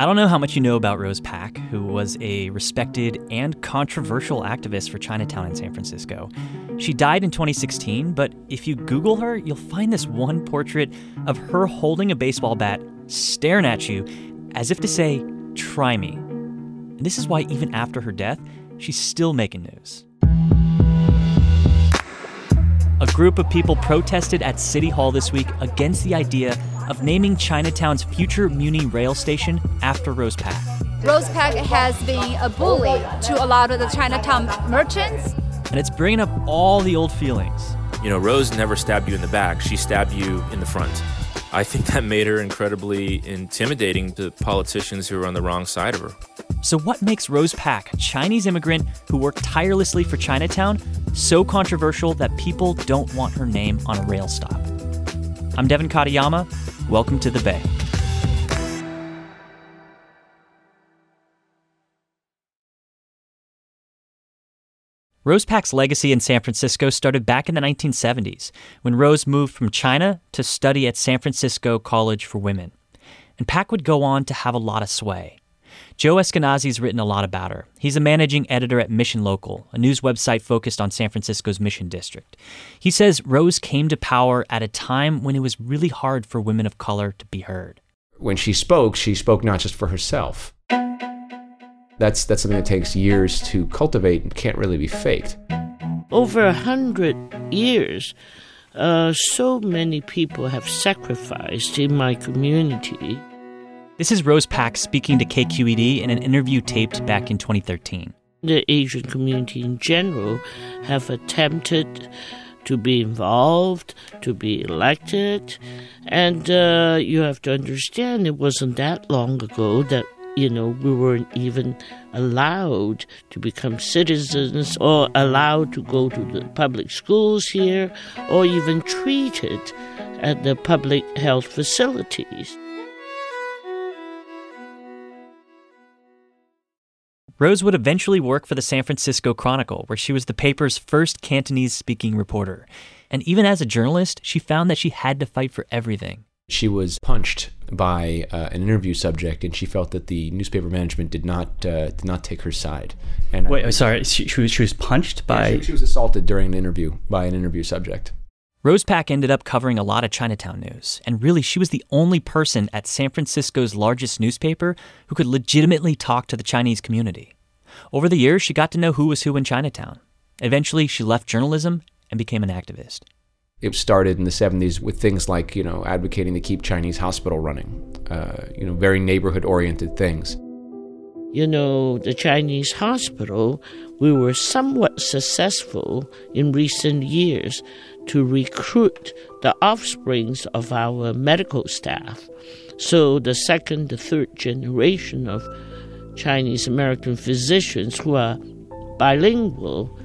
I don't know how much you know about Rose Pak, who was a respected and controversial activist for Chinatown in San Francisco. She died in 2016, but if you Google her, you'll find this one portrait of her holding a baseball bat, staring at you, as if to say, Try me. And this is why, even after her death, she's still making news. A group of people protested at City Hall this week against the idea of naming Chinatown's future Muni rail station after Rose Pak. Rose Pak has been a bully to a lot of the Chinatown merchants. And it's bringing up all the old feelings. You know, Rose never stabbed you in the back, she stabbed you in the front. I think that made her incredibly intimidating to politicians who were on the wrong side of her. So, what makes Rose Pak, a Chinese immigrant who worked tirelessly for Chinatown, so controversial that people don't want her name on a rail stop? I'm Devin Katayama. Welcome to the Bay. Rose Pak's legacy in San Francisco started back in the 1970s when Rose moved from China to study at San Francisco College for Women. And Pak would go on to have a lot of sway. Joe Eskenazi's written a lot about her. He's a managing editor at Mission Local, a news website focused on San Francisco's Mission District. He says Rose came to power at a time when it was really hard for women of color to be heard. When she spoke, she spoke not just for herself. That's, that's something that takes years to cultivate and can't really be faked. Over a hundred years, uh, so many people have sacrificed in my community this is Rose Pak speaking to KQED in an interview taped back in 2013. The Asian community in general have attempted to be involved, to be elected, and uh, you have to understand it wasn't that long ago that you know we weren't even allowed to become citizens or allowed to go to the public schools here or even treated at the public health facilities. Rose would eventually work for the San Francisco Chronicle, where she was the paper's first Cantonese speaking reporter. And even as a journalist, she found that she had to fight for everything. She was punched by uh, an interview subject, and she felt that the newspaper management did not uh, did not take her side. And wait, I, sorry, she, she, was she was punched by. Yeah, she, she was assaulted during an interview by an interview subject. Rose Pak ended up covering a lot of Chinatown news, and really, she was the only person at San Francisco's largest newspaper who could legitimately talk to the Chinese community. Over the years, she got to know who was who in Chinatown. Eventually, she left journalism and became an activist. It started in the 70s with things like, you know, advocating to keep Chinese hospital running, uh, you know, very neighborhood oriented things. You know, the Chinese hospital, we were somewhat successful in recent years to recruit the offsprings of our medical staff. So the second, the third generation of Chinese American physicians who are bilingual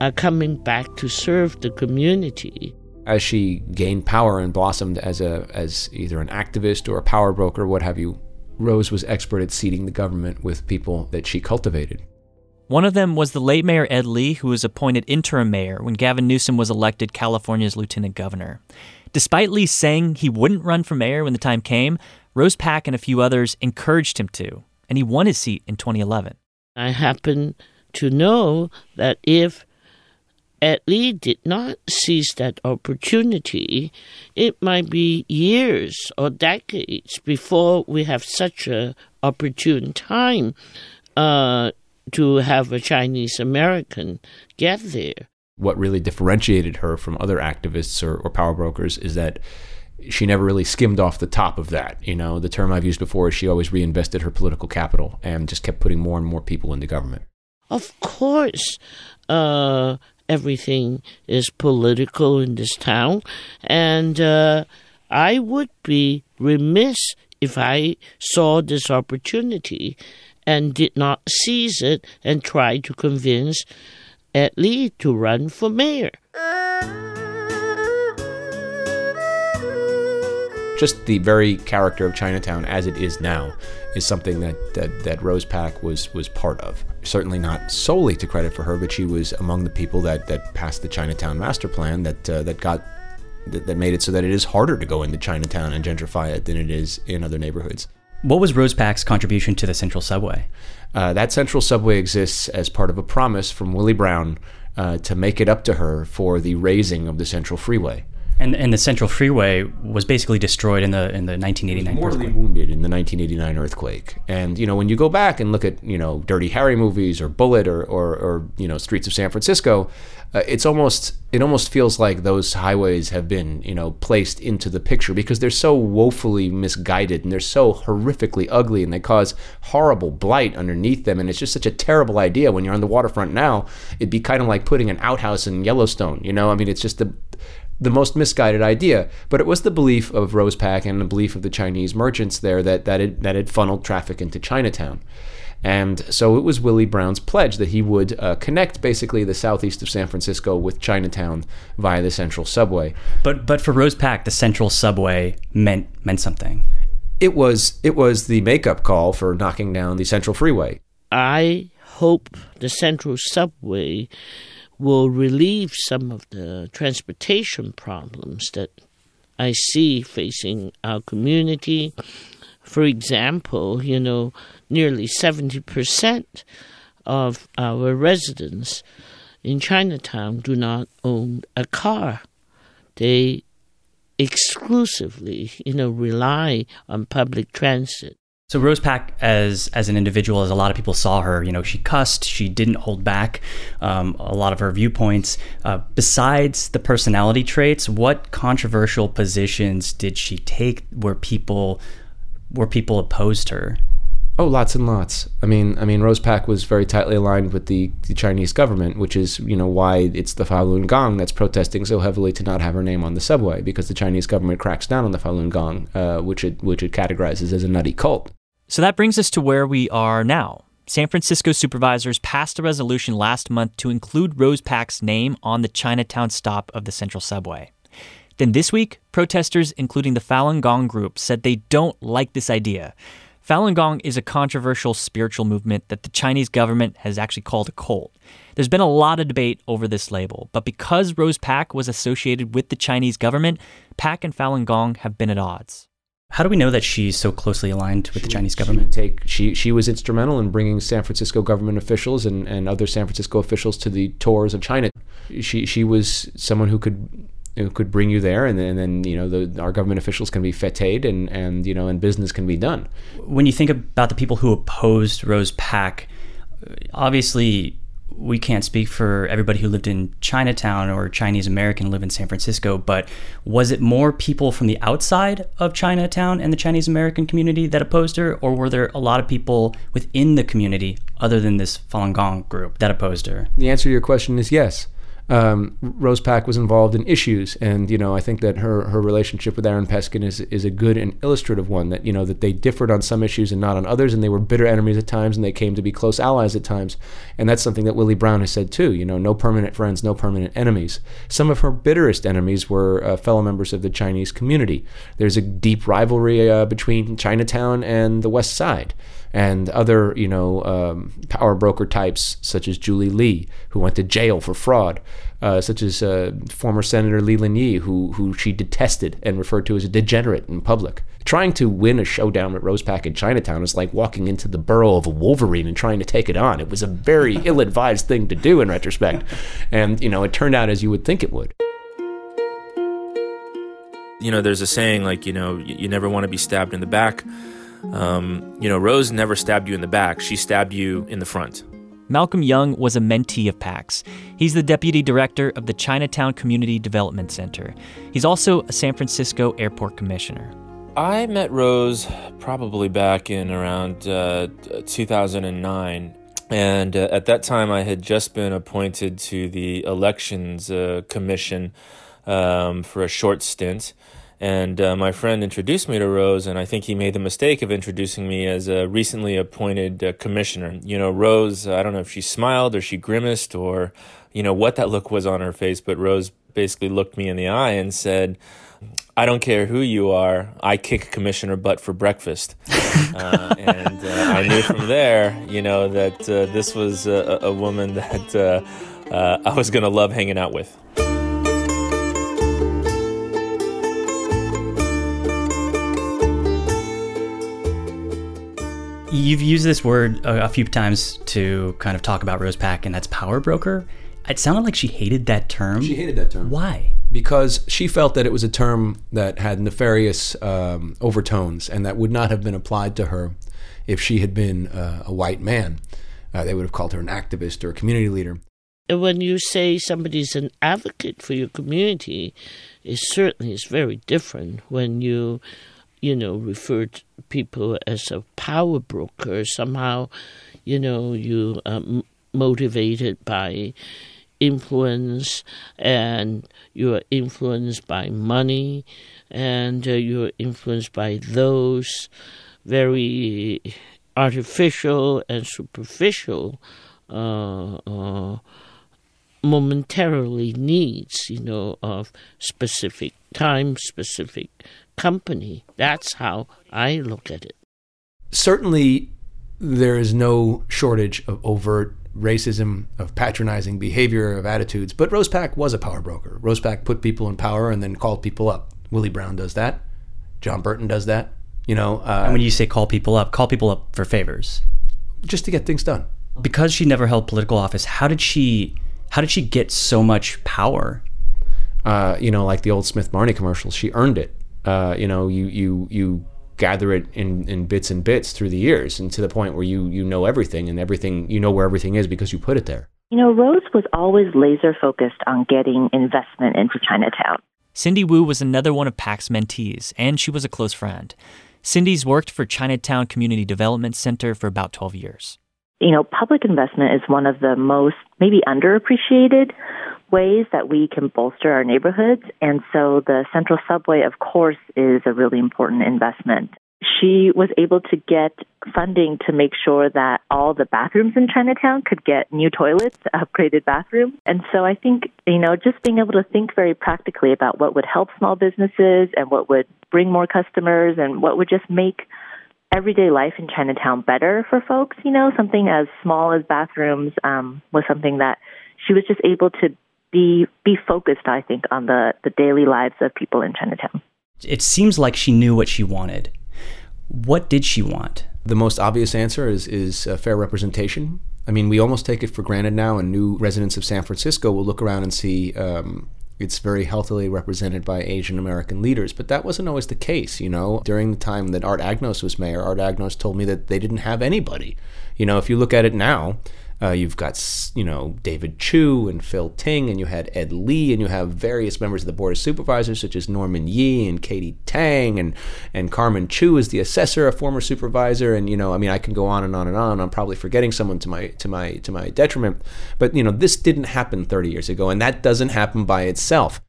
are coming back to serve the community. As she gained power and blossomed as a as either an activist or a power broker, what have you, Rose was expert at seating the government with people that she cultivated. One of them was the late Mayor Ed Lee, who was appointed interim mayor when Gavin Newsom was elected California's lieutenant governor. Despite Lee saying he wouldn't run for mayor when the time came, Rose Pak and a few others encouraged him to, and he won his seat in 2011. I happen to know that if Ed Lee did not seize that opportunity, it might be years or decades before we have such a opportune time uh, to have a Chinese American get there. What really differentiated her from other activists or, or power brokers is that she never really skimmed off the top of that. You know, the term I've used before is she always reinvested her political capital and just kept putting more and more people into government. Of course, uh, everything is political in this town, and uh, I would be remiss if I saw this opportunity and did not seize it and try to convince Ed Lee to run for mayor. just the very character of Chinatown as it is now is something that, that, that Rose Pak was, was part of. Certainly not solely to credit for her, but she was among the people that, that passed the Chinatown master plan that, uh, that got that, that made it so that it is harder to go into Chinatown and gentrify it than it is in other neighborhoods. What was Rose Pak's contribution to the Central Subway? Uh, that Central Subway exists as part of a promise from Willie Brown uh, to make it up to her for the razing of the Central Freeway. And, and the Central Freeway was basically destroyed in the in the 1989 mortally earthquake. wounded in the 1989 earthquake. And you know, when you go back and look at you know Dirty Harry movies or Bullitt or or, or you know Streets of San Francisco, uh, it's almost it almost feels like those highways have been you know placed into the picture because they're so woefully misguided and they're so horrifically ugly and they cause horrible blight underneath them. And it's just such a terrible idea when you're on the waterfront now. It'd be kind of like putting an outhouse in Yellowstone. You know, I mean, it's just the the most misguided idea. But it was the belief of Rose Pak and the belief of the Chinese merchants there that that it that it funneled traffic into Chinatown. And so it was Willie Brown's pledge that he would uh, connect basically the southeast of San Francisco with Chinatown via the Central Subway. But but for Rose Pak, the Central Subway meant meant something. It was it was the makeup call for knocking down the Central Freeway. I hope the Central Subway will relieve some of the transportation problems that I see facing our community. For example, you know, nearly 70% of our residents in Chinatown do not own a car. They exclusively, you know, rely on public transit. So Rose Pak, as as an individual, as a lot of people saw her, you know, she cussed, she didn't hold back um, a lot of her viewpoints. Uh, besides the personality traits, what controversial positions did she take where people where people opposed her? Oh, lots and lots. I mean, I mean, Rose Pak was very tightly aligned with the, the Chinese government, which is, you know, why it's the Falun Gong that's protesting so heavily to not have her name on the subway, because the Chinese government cracks down on the Falun Gong, uh, which it which it categorizes as a nutty cult. So that brings us to where we are now. San Francisco supervisors passed a resolution last month to include Rose Pak's name on the Chinatown stop of the Central Subway. Then this week, protesters, including the Falun Gong group, said they don't like this idea. Falun Gong is a controversial spiritual movement that the Chinese government has actually called a cult. There's been a lot of debate over this label, but because Rose Pak was associated with the Chinese government, Pak and Falun Gong have been at odds. How do we know that she's so closely aligned with the Chinese government? would take she she was instrumental in bringing San Francisco government officials and, and other San Francisco officials to the tours of China. She she was someone who could who could bring you there, and then, and then you know the, our government officials can be feted, and and you know and business can be done. when you think about the people who opposed Rose Pak, obviously we can't speak for everybody who lived in Chinatown or Chinese American live in San Francisco, but was it more people from the outside of Chinatown and the Chinese American community that opposed her, or were there a lot of people within the community other than this Falun Gong group that opposed her? The answer to your question is yes. Um, Rose Pak was involved in issues, and you know I think that her her relationship with Aaron Peskin is is a good and illustrative one. That you know that they differed on some issues and not on others, and they were bitter enemies at times, and they came to be close allies at times. And that's something that Willie Brown has said too. You know, no permanent friends, no permanent enemies. Some of her bitterest enemies were uh, fellow members of the Chinese community. There's a deep rivalry uh, between Chinatown and the West Side. And other, you know, um, power broker types such as Julie Lee, who went to jail for fraud, uh, such as uh, former Senator Leland Yee, who who she detested and referred to as a degenerate in public. Trying to win a showdown at Rose Pak in Chinatown is like walking into the burrow of a wolverine and trying to take it on. It was a very ill-advised thing to do in retrospect, and you know, it turned out as you would think it would you know, there's a saying like, you know, you never want to be stabbed in the back. Um, you know, Rose never stabbed you in the back, she stabbed you in the front. Malcolm Yeung was a mentee of Pak's. He's the deputy director of the Chinatown Community Development Center. He's also a San Francisco airport commissioner. I met Rose probably back in around uh, 2009. And uh, at that time, I had just been appointed to the Elections uh, Commission um, for a short stint. And uh, my friend introduced me to Rose, and I think he made the mistake of introducing me as a recently appointed uh, commissioner. You know, Rose, I don't know if she smiled or she grimaced or, you know, what that look was on her face, but Rose basically looked me in the eye and said, I don't care who you are, I kick commissioner butt for breakfast. uh, and uh, I knew from there, you know, that uh, this was a, a woman that uh, uh, I was going to love hanging out with. You've used this word a, a, few times to kind of talk about Rose Pak, and that's power broker. It sounded like she hated that term. She hated that term. Why? Because she felt that it was a term that had nefarious um, overtones and that would not have been applied to her if she had been uh, a white man. Uh, they would have called her an activist or a community leader. And When you say somebody's an advocate for your community, it certainly is very different when you you know, referred people as a power broker. Somehow, you know, you are motivated by influence and you are influenced by money and uh, you're influenced by those very artificial and superficial uh, uh, momentarily needs, you know, of specific time, specific company. That's how I look at it. Certainly, there is no shortage of overt racism, of patronizing behavior, of attitudes. But Rose Pak was a power broker. Rose Pak put people in power and then called people up. Willie Brown does that. John Burton does that. You know. Uh, and when you say call people up, call people up for favors, just to get things done. Because she never held political office, how did she? How did she get so much power? Uh, you know, like the old Smith Barney commercials, she earned it uh, you know, you you you gather it in, in bits and bits through the years, and to the point where you you know everything and everything you know where everything is because you put it there. You know, Rose was always laser focused on getting investment into Chinatown. Cindy Wu was another one of Pak's mentees, and she was a close friend. Cindy's worked for Chinatown Community Development Center for about 12 years. You know, public investment is one of the most maybe underappreciated ways that we can bolster our neighborhoods. And so the Central Subway, of course, is a really important investment. She was able to get funding to make sure that all the bathrooms in Chinatown could get new toilets, upgraded bathrooms. And so I think, you know, just being able to think very practically about what would help small businesses and what would bring more customers and what would just make everyday life in Chinatown better for folks, you know, something as small as bathrooms um, was something that she was just able to be be focused, I think, on the, the daily lives of people in Chinatown. It seems like she knew what she wanted. What did she want? The most obvious answer is is fair representation. I mean, we almost take it for granted now, and new residents of San Francisco will look around and see um, it's very healthily represented by Asian American leaders. But that wasn't always the case, you know. During the time that Art Agnos was mayor, Art Agnos told me that they didn't have anybody. You know, if you look at it now, uh, you've got, you know, David Chiu and Phil Ting, and you had Ed Lee, and you have various members of the Board of Supervisors, such as Norman Yee and Katie Tang, and, and Carmen Chu is the assessor, a former supervisor, and, you know, I mean, I can go on and on and on. I'm probably forgetting someone to my, to my, to my detriment. But, you know, this didn't happen 30 years ago, and that doesn't happen by itself.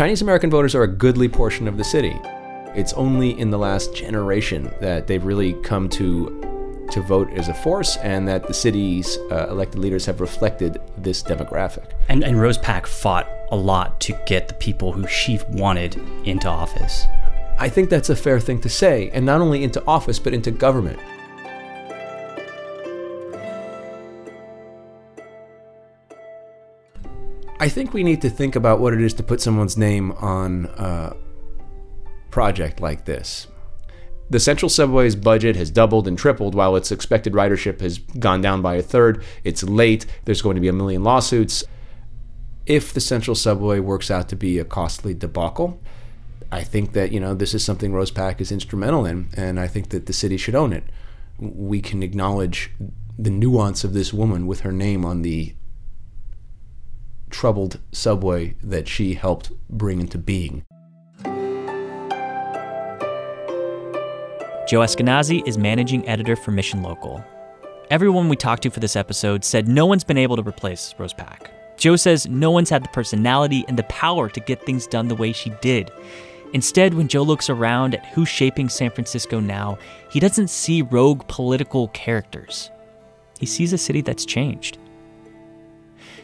Chinese American voters are a goodly portion of the city. It's only in the last generation that they've really come to to vote as a force, and that the city's uh, elected leaders have reflected this demographic. And, and Rose Pak fought a lot to get the people who she wanted into office. I think that's a fair thing to say, and not only into office, but into government. I think we need to think about what it is to put someone's name on a project like this. The Central Subway's budget has doubled and tripled while its expected ridership has gone down by a third. It's late. There's going to be a million lawsuits. If the Central Subway works out to be a costly debacle, I think that, you know, this is something Rose Pak is instrumental in, and I think that the city should own it. We can acknowledge the nuance of this woman with her name on the troubled subway that she helped bring into being. Joe Eskenazi is managing editor for Mission Local. Everyone we talked to for this episode said no one's been able to replace Rose Pak. Joe says no one's had the personality and the power to get things done the way she did. Instead, when Joe looks around at who's shaping San Francisco now, he doesn't see rogue political characters. He sees a city that's changed.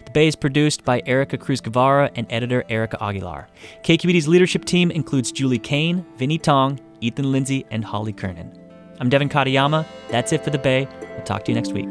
The Bay is produced by Ericka Cruz Guevara and editor Erica Aguilar. KQED's leadership team includes Julie Kane, Vinnie Tong, Ethan Lindsay, and Holly Kernan. I'm Devin Katayama. That's it for The Bay. We'll talk to you next week.